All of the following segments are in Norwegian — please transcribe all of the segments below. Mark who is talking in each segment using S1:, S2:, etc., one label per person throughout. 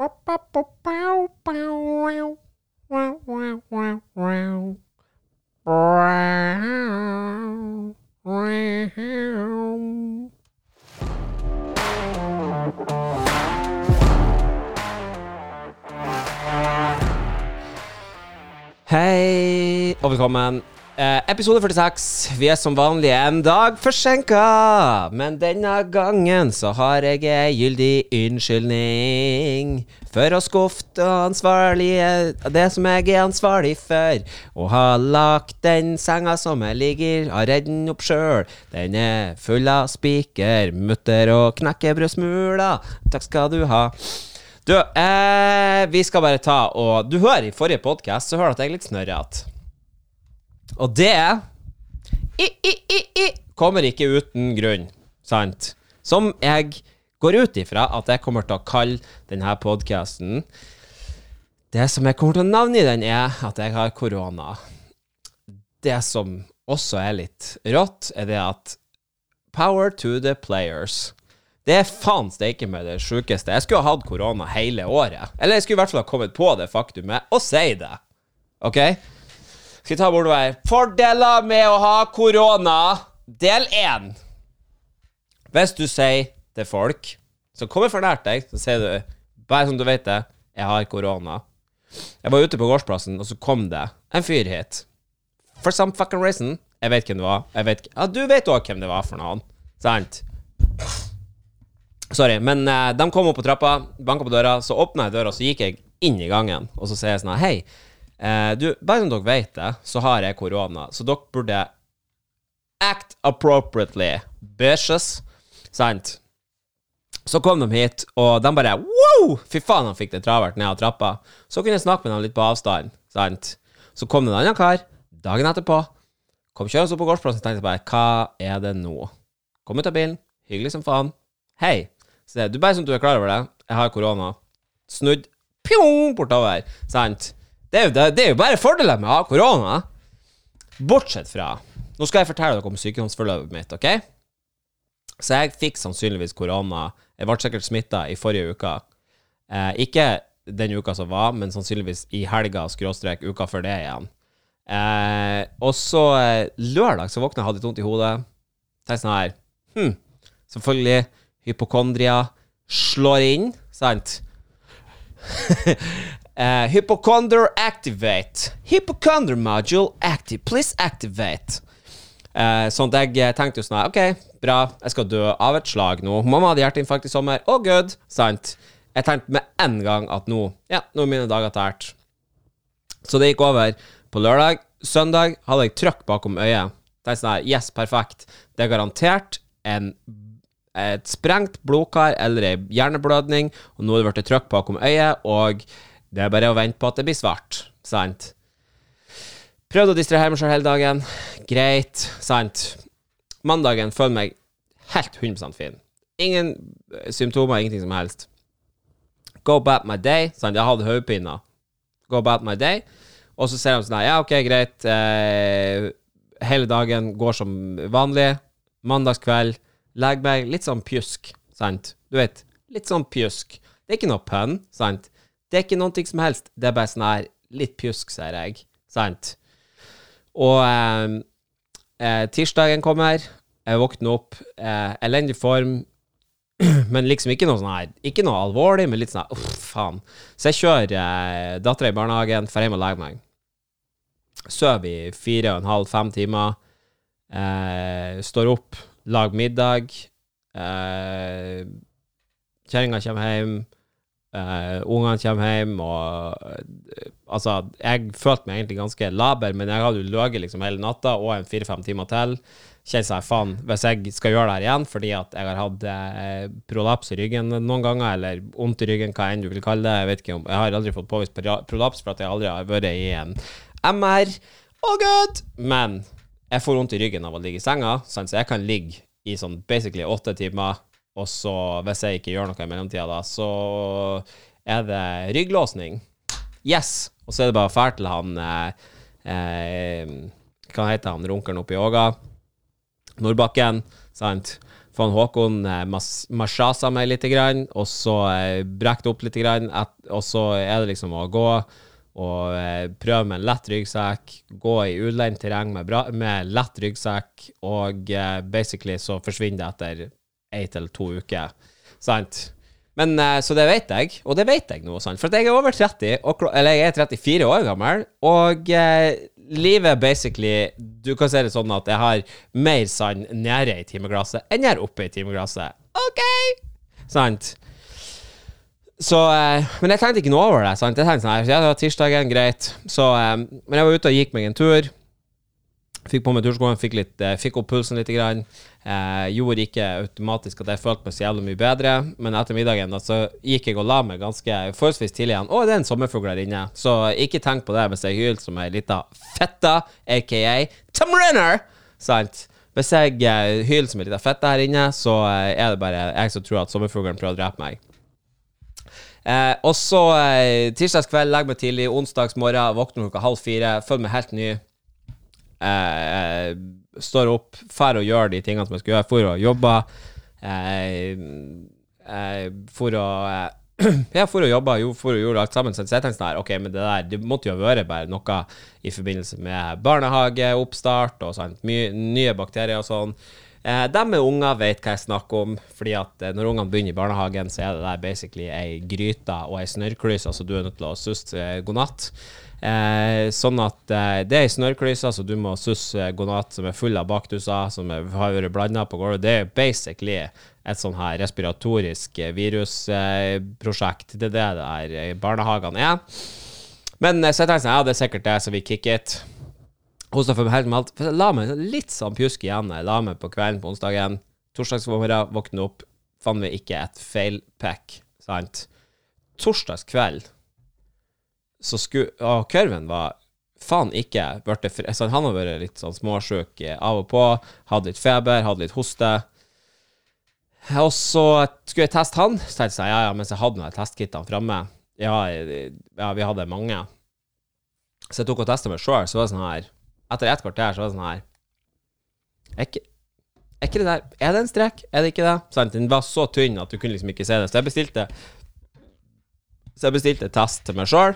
S1: Hei og velkommen. Eh, episode 46. Vi er som vanlig en dag forsinka, men denne gangen så har jeg ei gyldig unnskyldning for å skuffe ansvarlige det som jeg er ansvarlig for, og ha lagt den senga som jeg ligger, har redd den opp sjøl. Den er full av spiker, mutter og knekkebrødsmuler. Takk skal du ha. Du, eh, vi skal bare ta og Du hører i forrige podkast, så hører du at jeg er litt snørrete. Og det i, i, i, kommer ikke uten grunn, sant? Som jeg går ut ifra at jeg kommer til å kalle denne podkasten Det som jeg kommer til å navne i den, er at jeg har korona. Det som også er litt rått, er det at Power to the players. Det er faen steike meg det sjukeste. Jeg skulle ha hatt korona hele året. Eller jeg skulle i hvert fall ha kommet på det faktumet og si det. OK? Skal vi ta bortover. Fordeler med å ha korona. Del én. Hvis du sier til folk som kommer for nært deg, så sier du bare som du vet det, jeg har korona. Jeg var ute på gårdsplassen, og så kom det en fyr hit. For some fucking reason. Jeg vet hvem det var. Jeg vet, ja, du vet òg hvem det var for noen. Sant? Sorry, men uh, de kom opp på trappa, banka på døra, så åpna jeg døra, så gikk jeg inn i gangen, og så sier jeg sånn Hei, eh, du, bare som dere vet det, så har jeg korona, så dere burde act appropriately, bitches. Sant? Så kom de hit, og de bare Wow! Fy faen, han fikk det travelt ned av trappa. Så kunne jeg snakke med dem litt på avstand. Sant? Så kom det en annen kar dagen etterpå. Kom kjørende opp på gårdsplassen og tenkte bare Hva er det nå? Kom ut av bilen. Hyggelig som faen. Hei. Så du bare som du er klar over det, jeg har korona. Snudd pjong bortover. Sant? Det er, jo, det, er jo bare fordeler med å ha korona. Bortsett fra Nå skal jeg fortelle dere om sykdomsforløpet mitt, OK? Så jeg fikk sannsynligvis korona. Jeg ble sikkert smitta i forrige uke. Eh, ikke den uka som var, men sannsynligvis i helga skråstrek uka før det igjen. Eh, og så eh, lørdag så våkna jeg hadde vondt i hodet. Tenkte sånn her Hm, selvfølgelig. Hypokondria slår inn, sant? uh, hypochonder activate. Hypochonder module active. Please activate. Uh, sånn at jeg tenkte jo sånn her, OK, bra, jeg skal dø av et slag nå. Mamma hadde hjerteinfarkt i sommer. Oh, good. Sant. Jeg tenkte med en gang at nå, ja, nå er mine dager tært. Så det gikk over på lørdag. Søndag hadde jeg trøkk bakom øyet. Tenkte sånn her, yes, perfekt. Det er garantert en et sprengt blodkar eller ei hjerneblødning, og nå er det blitt trøkk bakom øyet, og det er bare å vente på at det blir svart. Sant? Prøvde å distrahere meg sjøl hele dagen. Greit. Sant? Mandagen føler meg helt 100 fin. Ingen symptomer, ingenting som helst. Go about my day. Sant? Jeg hadde hodepine. Go about my day. Og så ser de sånn Ja, OK, greit. Eh, hele dagen går som vanlig. Mandagskveld legger meg litt sånn pjusk, sant? Du vet, litt sånn pjusk. Det er ikke noe pønn, sant? Det er ikke noe som helst. Det er bare sånn her litt pjusk, sier jeg, sant? Og eh, eh, tirsdagen kommer. Jeg våkner opp. Eh, elendig form. Men liksom ikke noe sånn her Ikke noe alvorlig, men litt sånn her Uff, faen. Så jeg kjører eh, dattera i barnehagen, drar hjem og legger meg. Sover i fire og en halv, fem timer. Eh, står opp lager middag. Eh, Kjerringa kommer hjem. Uh, ungene kommer hjem, og uh, Altså, jeg følte meg egentlig ganske laber, men jeg hadde jo ligget liksom hele natta og en fire-fem timer til. Kjente seg faen, hvis jeg skal gjøre det her igjen fordi at jeg har hatt uh, prolaps i ryggen noen ganger, eller vondt i ryggen, hva enn du vil kalle det, jeg vet ikke om Jeg har aldri fått påvist prolaps for at jeg aldri har vært i en MR. Oh god! Men jeg får vondt i ryggen av å ligge i senga, så jeg kan ligge i sånn basically åtte timer, og så, hvis jeg ikke gjør noe i mellomtida, da, så er det rygglåsning. Yes! Og så er det bare å til han eh, eh, Hva heter han runkeren oppe i Åga? Nordbakken. Sant? Von Håkon eh, mas- marsjasa meg litt, grann, og så eh, brekte opp litt, grann, et, og så er det liksom å gå og eh, prøve med en lett ryggsekk, gå i ulendt terreng med, med lett ryggsekk, og eh, basically så forsvinner det etter ei til to uker. Sant? Men eh, Så det vet jeg, og det vet jeg nå, sant? for jeg er over 30, og, eller jeg er 34 år gammel, og eh, livet basically Du kan si det sånn at jeg har mer sand nede i timeglasset enn jeg har oppe i timeglasset. OK! Sant? Så, eh, men jeg tenkte ikke noe over det. Sant? Jeg tenkte sånn, ja, det var tirsdagen, greit. Så, eh, men jeg var ute og gikk meg en tur. Fikk på meg turskoene, fikk, litt, eh, fikk opp pulsen litt. Grann. Eh, gjorde ikke automatisk at jeg følte meg så jævlig mye bedre, men etter middagen da, så gikk jeg og la meg ganske forholdsvis tidlig igjen. Å, det er en sommerfugl der inne. Så ikke tenk på det hvis jeg hyler som ei lita fette, aka Tom Renner! Sant? Hvis jeg eh, hyler som ei lita fette her inne, så eh, er det bare jeg som tror at sommerfuglen prøver å drepe meg. Eh, og så eh, tirsdagskveld, legger meg tidlig. Onsdagsmorgen, våkner klokka halv fire. Føler meg helt ny. Eh, står opp, drar og gjør de tingene som jeg skulle gjøre. For å jobbe. Eh, for å Ja, for å jobbe, jo, for å gjøre alt sammen. Så jeg tenkte sånn ok, men det der Det måtte jo være bare noe i forbindelse med barnehageoppstart og sånt. Mye nye bakterier og sånn. Eh, de med unger vet hva jeg snakker om, fordi at eh, når ungene begynner i barnehagen, så er det der basically ei gryte og ei snørrklyse, så du er nødt til å suste eh, god natt. Eh, sånn at eh, det er ei snørrklyse, så du må susse gonat som er full av baktuser, som er, har vært blanda på gulvet. Det er basically et sånn her respiratorisk eh, virusprosjekt. det er det der eh, barnehagene er. Men eh, så jeg tenkte sånn, ja, det er sikkert det, så vi kick it. Hosta for helt med alt. La meg litt sånn pjusk igjen. Jeg la meg på kvelden på onsdagen. Torsdagsmorgen, våkne opp, fant vi ikke et feilpack, sant. Torsdagskveld så skulle Og kurven var faen ikke ble. Altså, han har vært litt sånn småsjuk eh, av og på. Hadde litt feber, hadde litt hoste. Og så skulle jeg teste han. Så tenkte jeg ja, ja, mens jeg hadde noen testkittene framme ja, ja, vi hadde mange. Så jeg tok og testa meg sjøl, så var det sånn her Etter et kvarter så var det sånn her Er ikke, er ikke det der Er det en strek? Er det ikke det? Sant? Den var så tynn at du kunne liksom ikke se det. Så jeg bestilte Så jeg bestilte test til meg sjøl.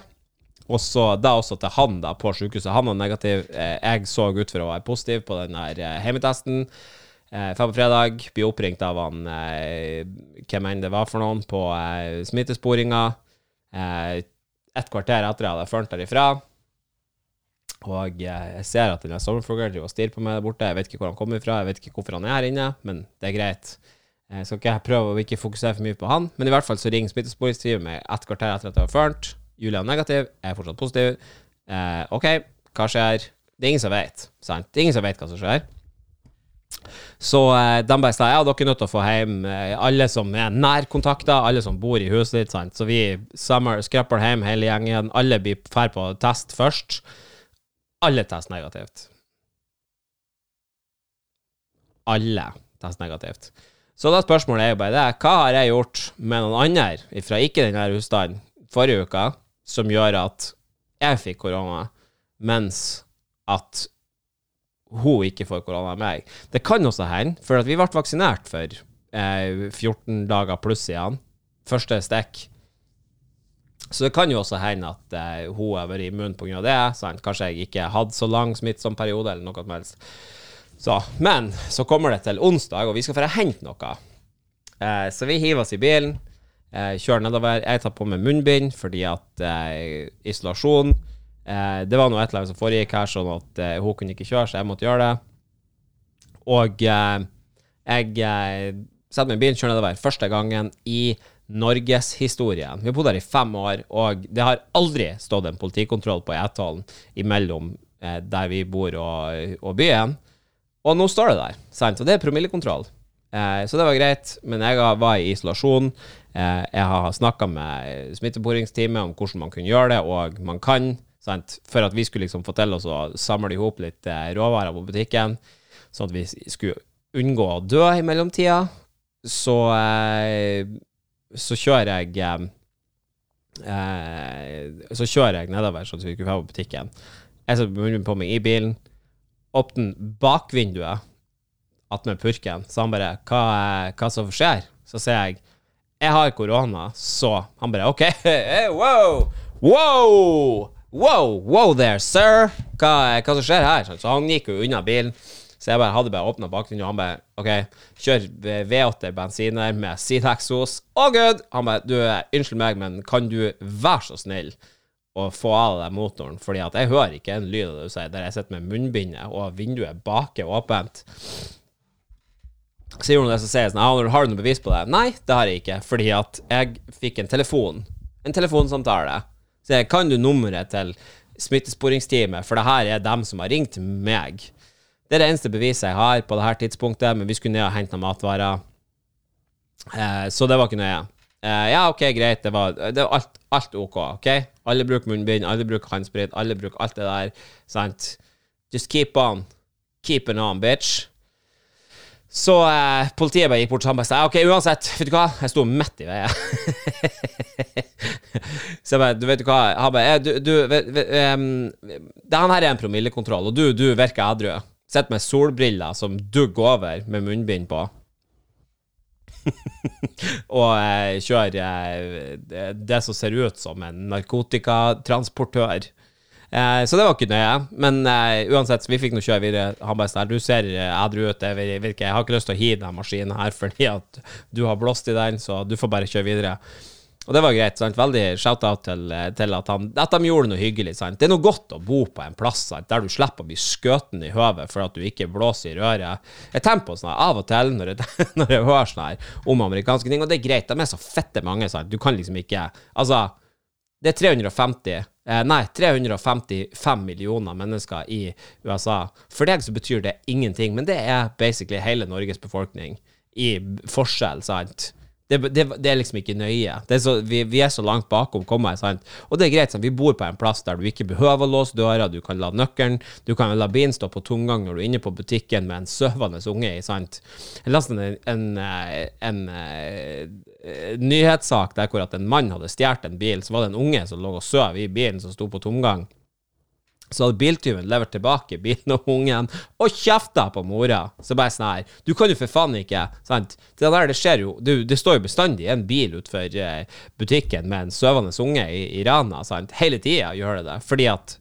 S1: Og så da også til han da på sykehuset. Han var negativ. Eh, Jeg så ut for å være positiv på den her eh, hjemmetesten. Eh, Fem på fredag. Blir oppringt av han hvem enn det var for noen, på smittesporinga. Et kvarter etter jeg hadde ført derifra. Og jeg ser at den sommerfuglen driver og stirrer på meg der borte. Jeg vet ikke hvor han kommer fra, jeg vet ikke hvorfor han er her inne, men det er greit. Jeg skal ikke prøve å ikke fokusere for mye på han, men i hvert fall så ringer smittesporingsteamet et kvarter etter at jeg har ført. Julie er negativ, jeg er fortsatt positiv. Eh, OK, hva skjer? Det er ingen som vet, sant? Det er ingen som vet hva som skjer. Så eh, de bare sa ja, dere er nødt til å få hjem eh, alle som er nærkontakter, alle som bor i huset ditt. Sant? Så vi summer, skrapper hjem hele gjengen. Alle blir fer på test først. Alle tester negativt. Alle tester negativt. Så da spørsmålet er jo bare det. Hva har jeg gjort med noen andre fra ikke denne husstanden forrige uke, som gjør at jeg fikk korona, mens at hun ikke får korona av meg. Det kan også hende, for at vi ble vaksinert for eh, 14 dager pluss igjen. Første stikk. Så det kan jo også hende at eh, hun har vært immun pga. det. Sant? Kanskje jeg ikke hadde så lang smittsom periode, eller noe som helst. Så, men så kommer det til onsdag, og vi skal få hente noe. Eh, så vi hiver oss i bilen, eh, kjører nedover. Jeg tar på meg munnbind fordi at eh, isolasjon eh, Det var noe et eller annet som foregikk her, sånn at eh, hun kunne ikke kjøre, så jeg måtte gjøre det. Og eh, jeg setter meg i bilen, kjører nedover. Første gangen i norgeshistorien. Vi har bodd her i fem år, og det har aldri stått en politikontroll på E12 imellom eh, der vi bor og, og byen. Og nå står det der, sant? Og det er promillekontroll. Eh, så det var greit, men jeg var i isolasjon. Eh, jeg har snakka med smittesporingsteamet om hvordan man kunne gjøre det, og man kan, sant? for at vi skulle liksom få til oss å samle i hop litt eh, råvarer på butikken, sånn at vi skulle unngå å dø i mellomtida. Så, eh, så kjører jeg Så kjører jeg nedover, sånn at vi kunne være på butikken. Jeg setter munnbind på meg i bilen, åpner bakvinduet attmed purken. Så han bare hva, hva som skjer? Så sier jeg jeg har korona, så Han bare OK, hey, wow, wow, wow, wow there, sir. Hva, hva som skjer her? Så han gikk jo unna bilen. Så jeg bare hadde bare åpna bakgrunnen, og han bare OK, kjør V8 bensiner med sideeksos. Å, gud! Han bare Du, unnskyld meg, men kan du være så snill å få av deg motoren? Fordi at jeg hører ikke en lyd av det du sier, der jeg sitter med munnbindet, og vinduet bak er åpent. Så gjorde hun det, så sier jeg sånn «Ja, Har du noe bevis på det? Nei, det har jeg ikke, fordi at jeg fikk en telefon. En telefonsamtale. Så jeg kan du nummeret til smittesporingsteamet, for det her er dem som har ringt meg. Det er det eneste beviset jeg har på det her tidspunktet, men vi skulle ned og hente matvarer. Eh, så det var ikke nøye. Eh, ja, OK, greit. Det var, det var alt, alt OK. ok? Alle bruker munnbind, alle bruker håndsprit, alle bruker alt det der. Sant? Just keep on. Keep it on, bitch. Så eh, politiet bare gikk bort sammen og sa OK, uansett, vet du hva, jeg sto midt i veien. så jeg bare, du vet du hva, han bare, du, du em, det her er en promillekontroll, og du, du virker edru. Sitter med solbriller som dugger over med munnbind på. og eh, kjører eh, det, det som ser ut som en narkotikatransportør. Eh, så det var ikke nøye. Men eh, uansett, vi fikk nå kjøre videre. Han bare sånn Du ser eh, edru ut, Jeg, virker Jeg har ikke lyst til å hive den maskinen her fordi at du har blåst i den, så du får bare kjøre videre. Og det var greit. sant? Veldig shout-out til, eh, til at, han, at de gjorde noe hyggelig. sant? Det er noe godt å bo på en plass sant? der du slipper å bli skutt i høvet for at du ikke blåser i røret. Jeg tenker på sånn her av og til når jeg, når jeg hører sånn her om amerikanske ting, og det er greit. De er så fette mange. sant? Du kan liksom ikke Altså, det er 350 eh, Nei, 355 millioner mennesker i USA. For deg så betyr det ingenting, men det er basically hele Norges befolkning i forskjell, sant? Det, det, det er liksom ikke nøye. Er så, vi, vi er så langt bakom kommet, sant? Og det er greit, sant? vi bor på en plass der du ikke behøver å låse døra, du kan la nøkkelen, du kan la bilen stå på tomgang når du er inne på butikken med en søvende unge sant? Jeg leste en, en, en, en, eh, nyhetssak der hvor at en mann hadde stjålet en bil, så var det en unge som lå og sov i bilen som sto på tomgang. Så hadde biltyven levert tilbake bilen og ungen og kjefta på mora. Så bare sånn her Du kan jo for faen ikke sant? Det der, det skjer jo du, Det står jo bestandig en bil utenfor eh, butikken med en søvende unge i, i Rana. Sant? Hele tida gjør det det. Fordi at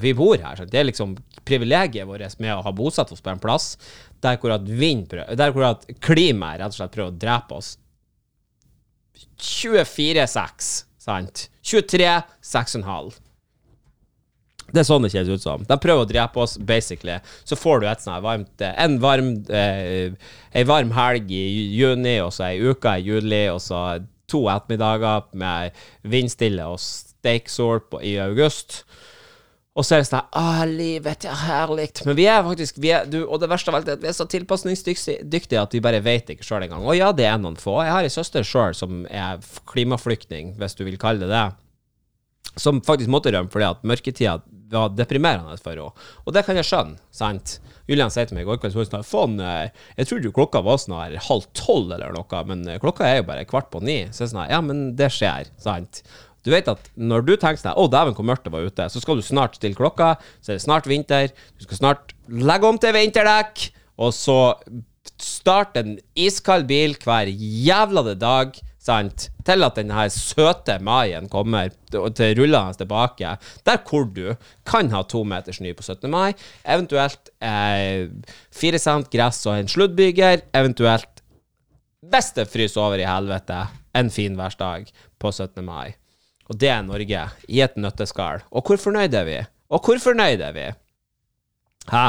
S1: vi bor her. Sant? Det er liksom privilegiet vårt med å ha bosatt oss på en plass der hvor at prøver, Der hvor at klimaet rett og slett prøver å drepe oss. 24-6, sant? 23-6,5. Det er sånn det kjennes ut som. De prøver å drepe oss, basically. Så får du et sånt varmt eh, En varm eh, Ei varm helg i juni, og så ei uke i juli, og så to ettermiddager med vindstille og steiksol i august. Og så er det sånn Å, livet er herlig. Men vi er faktisk vi er, du, Og det verste av alt er at vi er så tilpasningsdyktige at vi bare vet ikke sjøl engang. Og ja, det er noen få. Jeg har ei søster sjøl som er klimaflyktning, hvis du vil kalle det det som faktisk måtte rømme fordi at mørketida var deprimerende for henne. Og det kan jeg skjønne, sant? Julian sier til meg i går kveld sånn Faen, eh, jeg trodde klokka var sånn halv tolv eller noe, men eh, klokka er jo bare kvart på ni. Så jeg sånn Ja, men det skjer, sant? Du vet at når du tenker deg, Å, dæven, hvor mørkt det var ute, så skal du snart stille klokka, så er det snart vinter, du skal snart legge om til vinterdekk, og så starte en iskald bil hver jævla dag, sant, til at denne søte maien kommer til rullende tilbake, der hvor du kan ha to meters snø på 17. mai, eventuelt eh, fire cent gress og en sluddbygger, eventuelt, hvis det fryser over i helvete, en fin værsdag på 17. mai. Og det er Norge, i et nøtteskall. Og hvor fornøyd er vi? Og hvor fornøyd er vi? Hæ?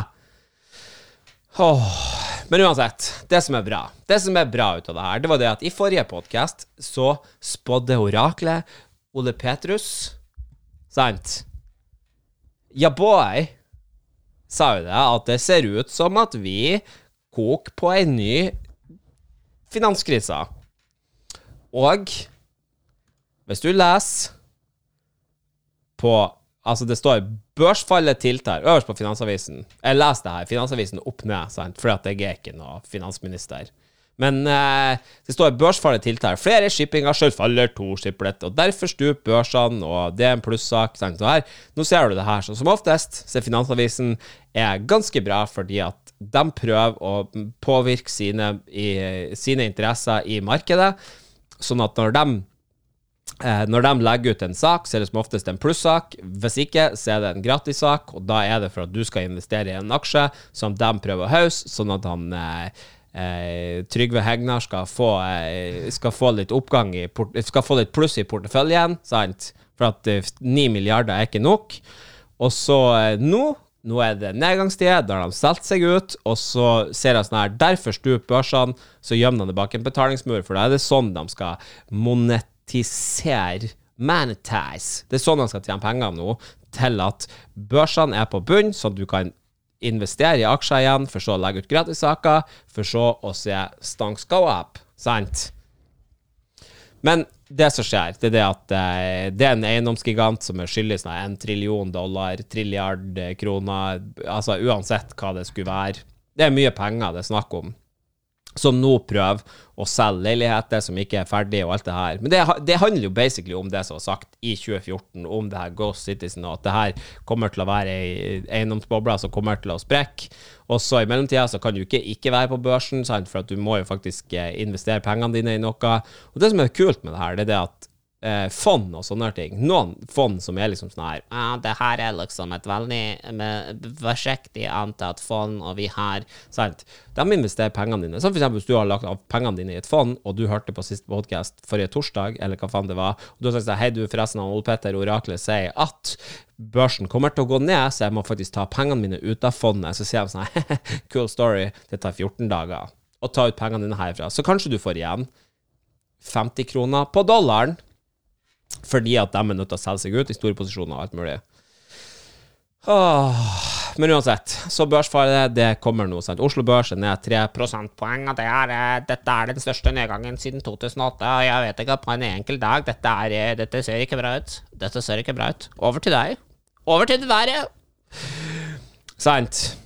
S1: Åh. Men uansett, det som er bra Det som er bra ut av det her, det var det at i forrige podkast så spådde oraklet Ole Petrus Sant? Ja, boy, sa jo det, at det ser ut som at vi koker på ei ny finanskrise. Og hvis du leser på Altså, det står 'Børsfallet tiltar' øverst på Finansavisen. Jeg leser det her. Finansavisen opp ned, sant, fordi at jeg er ikke noe finansminister. Men eh, det står 'Børsfallet tiltar'. Flere shippingaksjer faller to skiplet, og derfor stuper børsene, og det er en plussak. Nå ser du det her. Så som oftest så Finansavisen er ganske bra, fordi at de prøver å påvirke sine, i, sine interesser i markedet, sånn at når de når de legger ut en sak, så er det som oftest en plussak. Hvis ikke, så er det en gratissak, og da er det for at du skal investere i en aksje som de prøver å hause, sånn at han eh, eh, Trygve Hegnar skal få, eh, skal få litt oppgang i Skal få litt pluss i porteføljen, sant? For at eh, milliarder er ikke nok. Og så eh, nå nå er det nedgangstid, da har de solgt seg ut, og så ser jeg sånn her Derfor stuper børsene, så gjemmer de det bak en betalingsmur, for da er det sånn de skal monet monetisere Monetize. Det er sånn han skal tjene penger nå, til at børsene er på bunn, så du kan investere i aksjer igjen, for så å legge ut gratissaker, for så å se stonks go up. Sant? Men det som skjer, det er det at eh, det er en eiendomsgigant som er skyldig sånn en trillion dollar, trilliard kroner, altså uansett hva det skulle være. Det er mye penger det er snakk om som nå prøver å selge leiligheter som ikke er ferdige, og alt det her. Men det, det, handler jo basically om det som var sagt i 2014, om det her Ghost Citizen, og at det her kommer til å være ei eiendomsboble som kommer til å sprekke. Og så i mellomtida så kan du ikke ikke være på børsen, sant? for at du må jo faktisk eh, investere pengene dine i noe. Og det som er kult med det her, det er det at eh, fond og sånne ting. Noen fond som er liksom sånn her
S2: Ja, det her er liksom et veldig forsiktig antatt fond, og vi har
S1: Sant. De investerer pengene dine. Som for eksempel hvis du har lagt av pengene dine i et fond, og du hørte på siste podcast forrige torsdag, eller hva faen det var, og du har sagt sånn Hei, du, forresten, Ole Petter Oraklet sier at børsen kommer til å gå ned, så jeg må faktisk ta pengene mine ut av fondet. Så sier de sånn Cool story. Det tar 14 dager å ta ut pengene dine herfra. Så kanskje du får igjen 50 kroner på dollaren fordi at de er nødt til å selge seg ut i store posisjoner og alt mulig. Åh. Men uansett, så børsfallet, det kommer nå. Oslo Børs er ned 3
S2: prosentpoeng, det eh, dette er den største nedgangen siden 2008. Og jeg vet ikke, på en enkel dag Dette, er, eh, dette ser ikke bra ut. Dette ser ikke bra ut. Over til deg. Over til det været.
S1: Sant.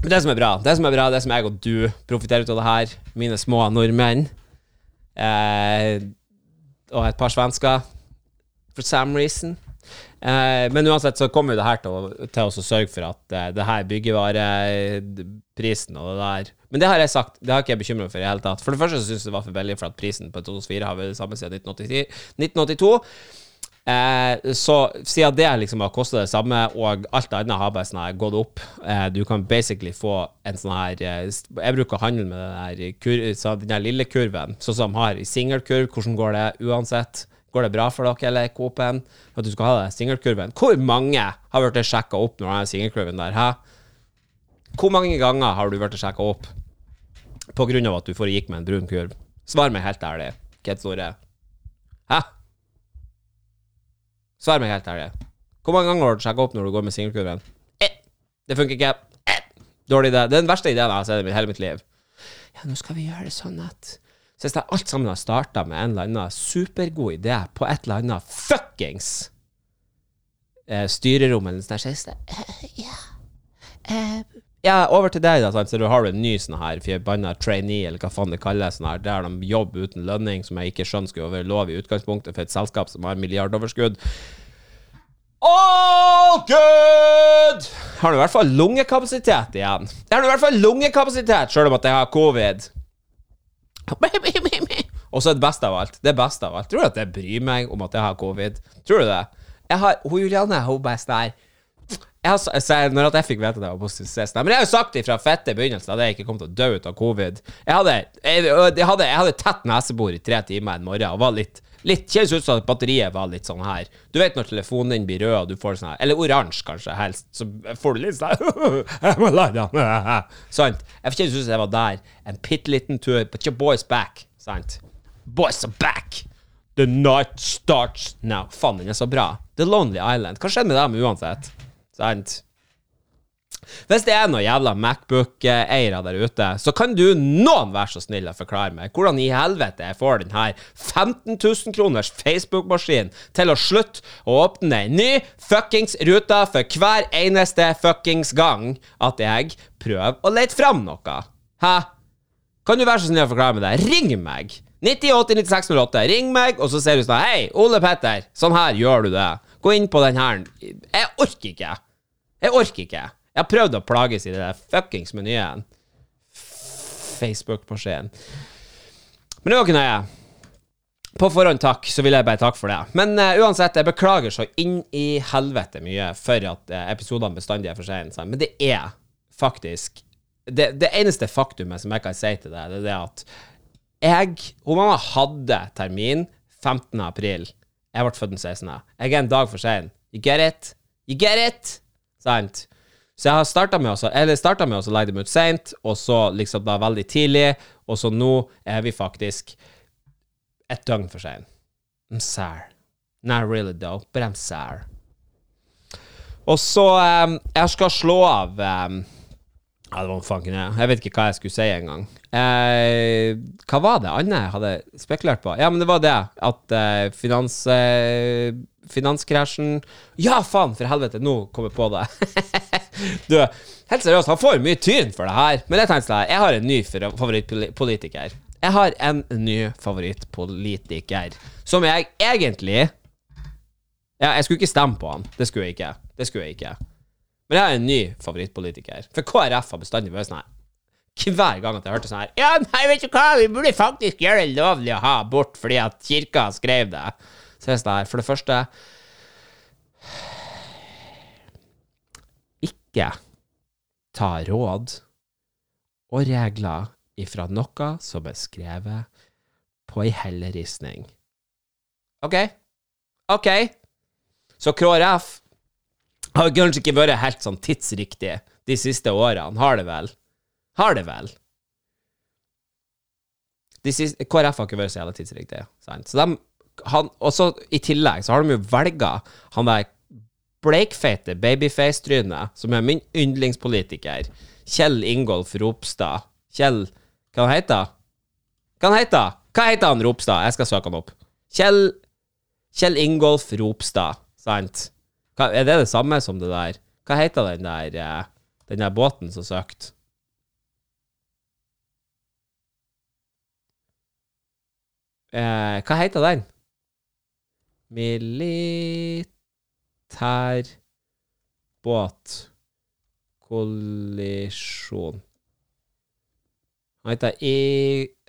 S1: Men det som er bra, det som er bra, det som jeg og du profitterer ut av det her, mine små nordmenn eh, og et par svensker for some reason. Eh, men uansett så kommer jo det her til å, til å sørge for at eh, det her byggevareprisen og det der Men det har jeg sagt, det har ikke jeg bekymra for i det hele tatt. For det første så syns jeg det var for veldig for at prisen på 2004 har vært det samme siden 1982. Eh, så siden det liksom har kosta det samme, og alt annet har bare sånn gått opp eh, Du kan basically få en sånn her eh, Jeg bruker å handle med den der, kur, den der lille kurven, sånn som de har i singelkurv. Hvordan går det uansett? Går det bra for dere, eller Coop-en, at du skal ha den singelkurven? Hvor mange har vært sjekka opp når den singelkurven der? Hæ? Hvor mange ganger har du vært sjekka opp på grunn av at du foregikk med en brun kurv? Svar meg helt ærlig, Ked Store. Hæ? Svar meg helt ærlig. Hvor mange ganger har du sjekka opp når du går med singelkurven? Eh, det funker ikke. Eh, dårlig idé. Det er den verste ideen jeg har sett i hele mitt liv. Ja, nå skal vi gjøre det sånn at så hvis jeg alt sammen har starta med en eller annen supergod idé på et eller annet fuckings eh, styrerom eller noe sånt, så uh, ja. Over til deg, da, sant? så du har en ny sånn her forbanna trainee, eller hva faen det kalles, sånn her, der de jobber uten lønning, som jeg ikke skjønner skulle være lov i utgangspunktet for et selskap som har milliardoverskudd. All good! Har du i hvert fall lungekapasitet igjen. Har du i hvert fall lungekapasitet, sjøl om at jeg har covid. Og så er det beste av alt. Det beste av alt. Tror du at jeg bryr meg om at jeg har covid? Tror du det? Jeg har, hun Julianne hun bare sånn jeg har, Når jeg fikk vite det var positiv test Men jeg har jo sagt det fra fette begynnelsen at jeg ikke kom til å dø ut av covid. Jeg hadde, jeg, jeg hadde, jeg hadde tett nesebor i tre timer en morgen og var litt Litt Kjennes ut som at batteriet var litt sånn her. Du vet når telefonen din blir rød, og du får sånn her Eller oransje, kanskje, helst. Så får du litt sånn Sant? Jeg kjennes ut som jeg var der en bitte liten tur, but your boy's back. Sant? Boys are back! The night starts now. Faen, den er så bra. The Lonely Island. Hva skjedde med dem uansett? Sant? Hvis det er noen jævla Macbook-eiere der ute, så kan du noen være så snill å forklare meg hvordan i helvete jeg får denne 15 000 kroners Facebook-maskinen til å slutte å åpne en ny fuckings rute for hver eneste fuckings gang at jeg prøver å lete fram noe. Hæ? Kan du være så snill å forklare meg det? Ring meg! 98 9608. Ring meg, og så ser du sånn Hei, Ole Petter, sånn her gjør du det. Gå inn på den her. Jeg orker ikke. Jeg orker ikke. Jeg har prøvd å plages i det der fuckings menyen. Facebook-maskinen. Men det var ikke nøye. På forhånd takk, så vil jeg bare takke for det. Men uh, uansett, jeg beklager så inn i helvete mye for at uh, episodene bestandig er for sene. Men det er faktisk det, det, eneste faktumet som jeg kan si til deg, det er det at jeg Hun mamma hadde termin 15. april. Jeg ble født den 16. Jeg er en dag for sein. You get it? You get it? Sant? Så jeg har starta med, med, å legge dem ut seint, og så liksom da veldig tidlig, og så nå er vi faktisk et døgn for sein. I'm sorry. Not really though, but I'm sorry. Og så um, Jeg skal slå av um, ja, det var fanken jeg. Jeg vet ikke hva jeg skulle si engang. Eh, hva var det Anne hadde spekulert på? Ja, men det var det at eh, finans... Eh, finanskrasjen Ja, faen, for helvete, nå kom jeg på det. du, helt seriøst, han får mye tyn for det her. Men jeg tenkte sånn, jeg har en ny favorittpolitiker. Jeg har en ny favorittpolitiker som jeg egentlig Ja, jeg skulle ikke stemme på han. Det skulle jeg ikke. Det skulle jeg ikke. Men jeg har en ny favorittpolitiker. For KrF har bestandig vært sånn her hver gang at jeg hørte sånn her Ja, nei, vet du hva, vi burde faktisk gjøre det lovlig å ha abort fordi at kirka skrev det. Så sånn her For det første Ikke ta råd og regler ifra noe som er skrevet på ei helleristning. OK? OK? Så KrF har kanskje ikke vært helt sånn tidsriktig de siste årene. Har det vel? Har det vel? De siste, KrF har ikke vært så jævla tidsriktig. Sant? Så de, han, også I tillegg så har de jo velga han der bleikfeite babyface-trynet, som er min yndlingspolitiker, Kjell Ingolf Ropstad. Kjell Hva han heter Hva han heter Hva heter han Ropstad? Jeg skal søke han opp. Kjell Kjell Ingolf Ropstad, sant? Hva, er det det samme som det der Hva heter den der, eh, den der båten som søkte? Eh, hva heter den? Militær båt kollisjon. Han heter I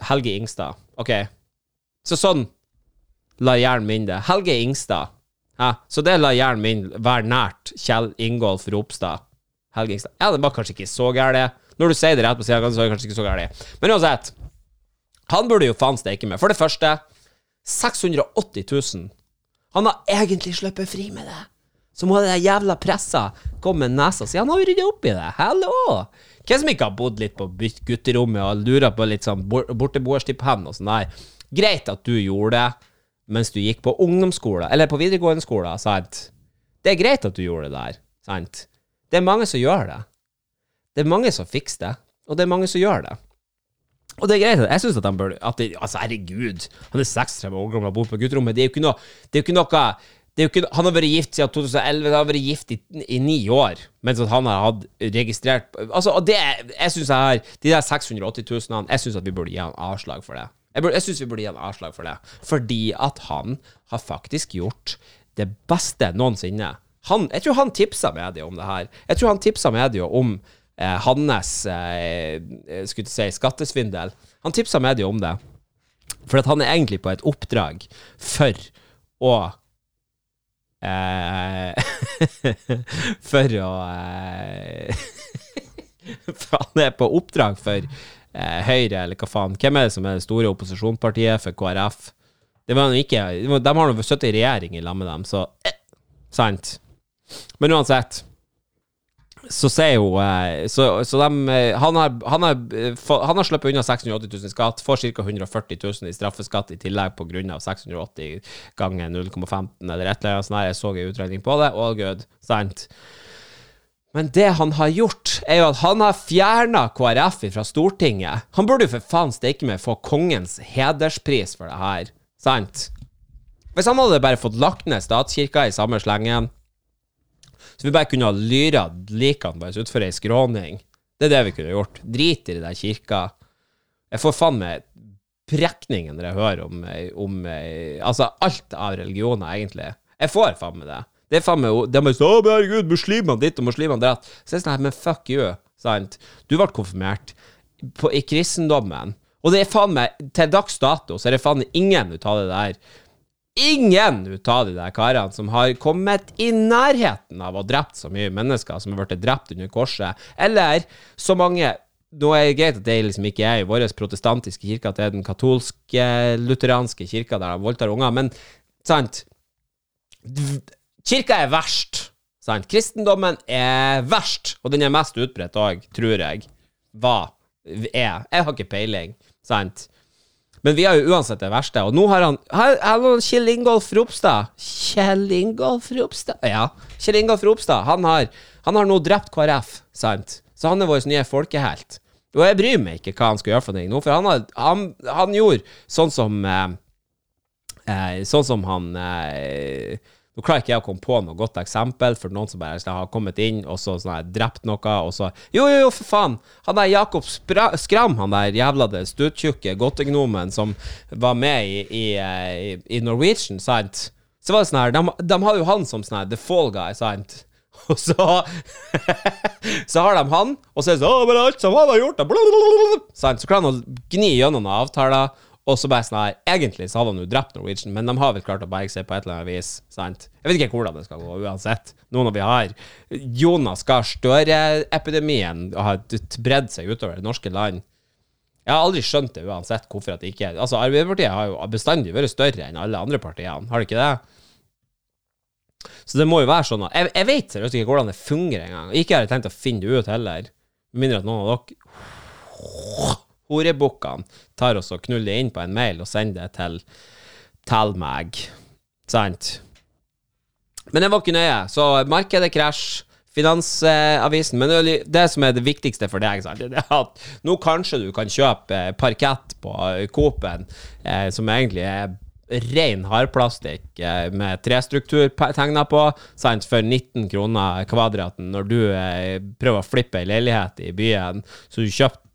S1: Helge Ingstad. OK. Så sånn la hjernen min det. Helge Ingstad. Ja, så det lar hjernen min være nært Kjell Ingolf Ropstad. Helgingstad. Ja, det var kanskje ikke så gærent. Når du sier det rett på sida, så er det kanskje ikke så gærent. Men uansett, han burde jo faen steike med. For det første, 680 000. Han har egentlig sluppet fri med det. Så må det jævla pressa komme med nesa si. Han har rydda opp i det. Hallo! Hvem som ikke har bodd litt på gutterommet og lura på litt sånn borteboerstipend og sånn der. Greit at du gjorde det mens du gikk på ungdomsskole, eller på videregående skole, sant? Det er greit at du gjorde det der, sant? Det er mange som gjør det. Det er mange som fikser det, og det er mange som gjør det. Og det er greit. Jeg syns at han bør at de, Altså, herregud, han er 36 år gammel og bor på gutterommet. Det er jo ikke noe Det er jo ikke noe ikke, han har vært gift siden 2011. Han har vært gift i, i ni år, mens han har hatt registrert Altså, det Jeg synes jeg har De der 680 000 Jeg syns vi burde gi han avslag for det. Jeg, jeg syns vi burde gi han avslag for det. Fordi at han har faktisk gjort det beste noensinne. Han, jeg tror han tipsa media om det her. Jeg tror han tipsa media om eh, hans eh, skulle si, skattesvindel. Han tipsa media om det. For at han er egentlig på et oppdrag for å eh, For å eh, For han er på oppdrag for eh, Høyre, eller hva faen. Hvem er det som er det store opposisjonspartiet for KrF? Det var ikke, de har nå sittet i regjering i med dem, så eh, Sant. Men uansett så sier jo eh, Så, så de, eh, han, har, han, har, eh, sluppet unna 680 000 i skatt, får ca. 140 000 i straffeskatt i tillegg pga. 680 ganger 0,15 eller et eller annet sånt. Jeg så en utregning på det. All good. Sant. Men det han har gjort, er jo at han har fjerna KrF fra Stortinget. Han burde jo for faen steike meg få kongens hederspris for det her, sant? Hvis han hadde bare fått lagt ned statskirka i samme slengen, så vi bare kunne ha lyra likene våre utfor ei skråning, det er det vi kunne gjort. Drit i der kirka. Jeg får faen meg prekningen når jeg hører om, om Altså alt av religioner, egentlig. Jeg får faen meg det. Det er faen meg De er sånn 'Å, herregud, muslimene ditt og muslimene datt'. Så det er sånn her, men fuck you, sant. Du ble konfirmert på, i kristendommen, og det er faen meg Til dags dato så er det faen ingen ut av det der Ingen ut av de der karene som har kommet i nærheten av å ha drept så mye mennesker som har blitt drept under korset, eller så mange nå er det greit at det liksom ikke er i vår protestantiske kirke, at det er den katolske, lutheranske kirka der de voldtar unger, men sant Kirka er verst. Sant? Kristendommen er verst, og den er mest utbredt òg, tror jeg. Hva er? Jeg har ikke peiling, sant? Men vi har jo uansett det verste. Og nå har han Hallo, Kjell Ingolf Ropstad. Kjell Ingolf Ropstad? Ja. Kjell Ingolf Ropstad. Han har, han har nå drept KrF, sant? Så han er vår nye folkehelt. Og jeg bryr meg ikke hva han skal gjøre for noe nå, for han, har, han, han gjorde sånn som eh, eh, Sånn som han eh, nå klarer ikke jeg å komme på noe godt eksempel for noen som bare har kommet inn og så sånn drept noe, og så Jo, jo, jo, for faen! Han der Jakob Skram, han der jævla stuttjukke godtegnomen som var med i, i, i, i Norwegian, sant? Så var det sånn her de, de har jo han som sånn her The Fall Guy, sant? Og så Så har de han, og så er det sånn 'Å, men alt som han har gjort', da? Så klarer han å gni gjennom noen avtaler. Og så bare sånn her Egentlig så hadde han jo drept Norwegian, men de har vel klart å berge seg på et eller annet vis. Sant? Jeg vet ikke hvordan det skal gå, uansett. Nå når vi har Jonas Gahr Støre-epidemien har bredd seg utover det norske land. Jeg har aldri skjønt det uansett hvorfor at det ikke Altså, Arbeiderpartiet har jo bestandig vært større enn alle andre partiene, har det ikke det? Så det må jo være sånn at Jeg, jeg vet seriøst ikke hvordan det fungerer engang. Ikke har jeg tenkt å finne det ut heller. Med mindre at noen av dere horebukkene tar oss og knuller inn på en mail og sender det til, til meg. Sant? Men det var ikke nøye. Så markedet krasj. Finansavisen. Men det som er det viktigste for deg, sant? det er at nå kanskje du kan kjøpe parkett på Coop-en, eh, som egentlig er ren hardplastikk eh, med trestruktur tegna på, sant, for 19 kroner kvadraten når du eh, prøver å flippe ei leilighet i byen, så du kjøpte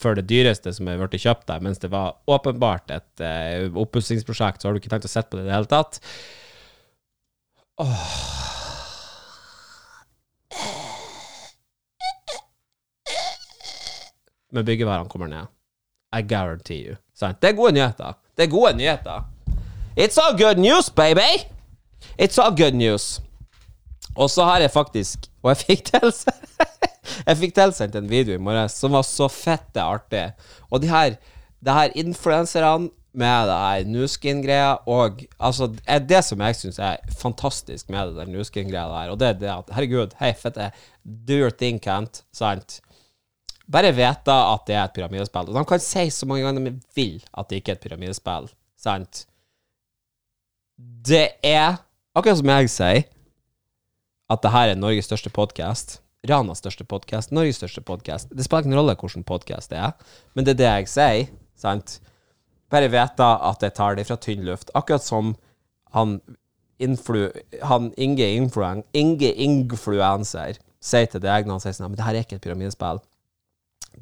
S1: for det dyreste som er blitt kjøpt der, mens det var åpenbart et uh, oppussingsprosjekt, så har du ikke tenkt å sette på det i det hele tatt. Åh. Men byggevarene kommer ned. I guarantee you. Sant? Det er gode nyheter. Det er gode nyheter. It's all good news, baby! It's all good news. Og så har jeg faktisk Og jeg fikk tilsendt Jeg fikk tilsendt en video i morges som var så fette artig. Og de her, de her influenserne med det her Nuskin-greia og altså, Det som jeg syns er fantastisk med det der Nuskin-greia der, og det er det at Herregud, hei, fette, do your thing, Kent. Sant? Bare vite at det er et pyramidespill. Og de kan si så mange ganger de vil at det ikke er et pyramidespill. Sant? Det er, akkurat som jeg sier, at det her er Norges største podkast. Ranas største podkast, Norges største podkast. Det spiller ingen rolle hvilken podkast det er, men det er det jeg sier. sant? Bare da at jeg tar det fra tynn luft. Akkurat som han, influ, han Inge, influen, Inge Influencer sier til deg når han sier sånn Men det her er ikke et pyramidespill.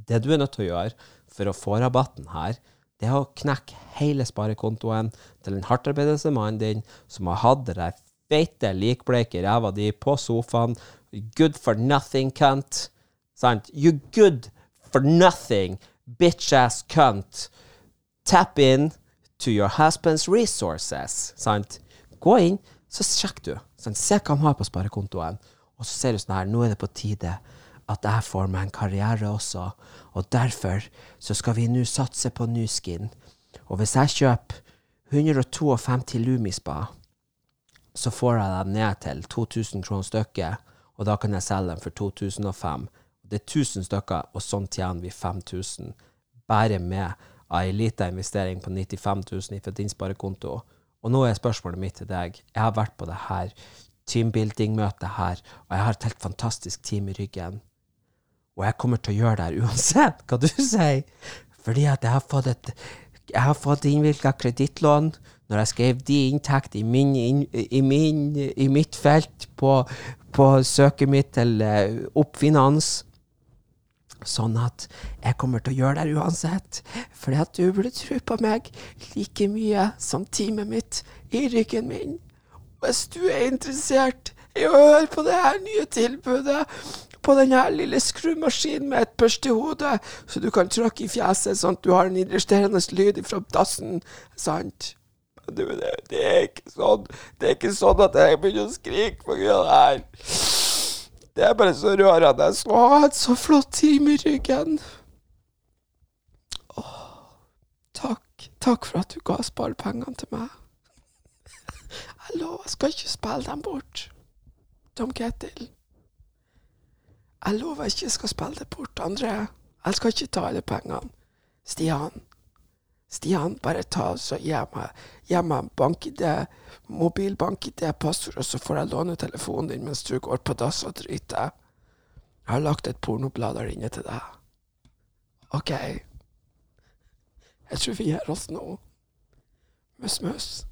S1: Det du er nødt til å gjøre for å få rabatten her, det er å knekke hele sparekontoen til en hardtarbeidende mannen din som har hatt det der feite, likbleike ræva di på sofaen Good for nothing, cunt. Sant? You good for nothing, bitch-ass cunt. Tap in to your husband's resources. Sant? Gå inn, så sjekk du. Sant? Se hva han har på sparekontoen. Og så ser du sånn her, nå er det på tide at jeg får meg en karriere også. Og derfor så skal vi nå satse på Nuskin. Og hvis jeg kjøper 152 Lumispa, så får jeg dem ned til 2000 kroner stykket og da kan jeg selge dem for 2005. Det er 1000 stykker, og sånn tjener vi 5000. Bare med ei lita investering på 95 000 fra din sparekonto. Og nå er spørsmålet mitt til deg. Jeg har vært på det her teambuilding-møtet her, og jeg har et helt fantastisk team i ryggen. Og jeg kommer til å gjøre det her uansett hva du sier. Fordi at jeg har fått et jeg har fått innvilga kredittlån når jeg skrev de inntekt i, i, i mitt felt på, på søket mitt til uh, Oppfinans. Sånn at jeg kommer til å gjøre det uansett. Fordi at du burde tro på meg like mye som teamet mitt i ryggen min. hvis du er interessert i å høre på det her nye tilbudet på den her lille skrumaskinen med et børstehode, så du kan trykke i fjeset sånn at du har en irriterende lyd fra dassen, sant? Du, det, det er ikke sånn Det er ikke sånn at jeg begynner å skrike på grunn av det her. Det er bare så rørende. Å ha et så flott team i ryggen. Åh, takk. Takk for at du ga sparepengene til meg. Jeg lover, jeg skal ikke spille dem bort. Tom Ketil. Jeg lover jeg ikke skal spille det bort, André. Jeg skal ikke ta alle pengene. Stian. Stian, bare ta så meg, gi meg bank-ID, mobilbank-ID, passord, og så får jeg låne telefonen din mens du går på dass og driter. Jeg har lagt et pornoblad der inne til deg. OK. Jeg tror vi gir oss nå. Mus-mus.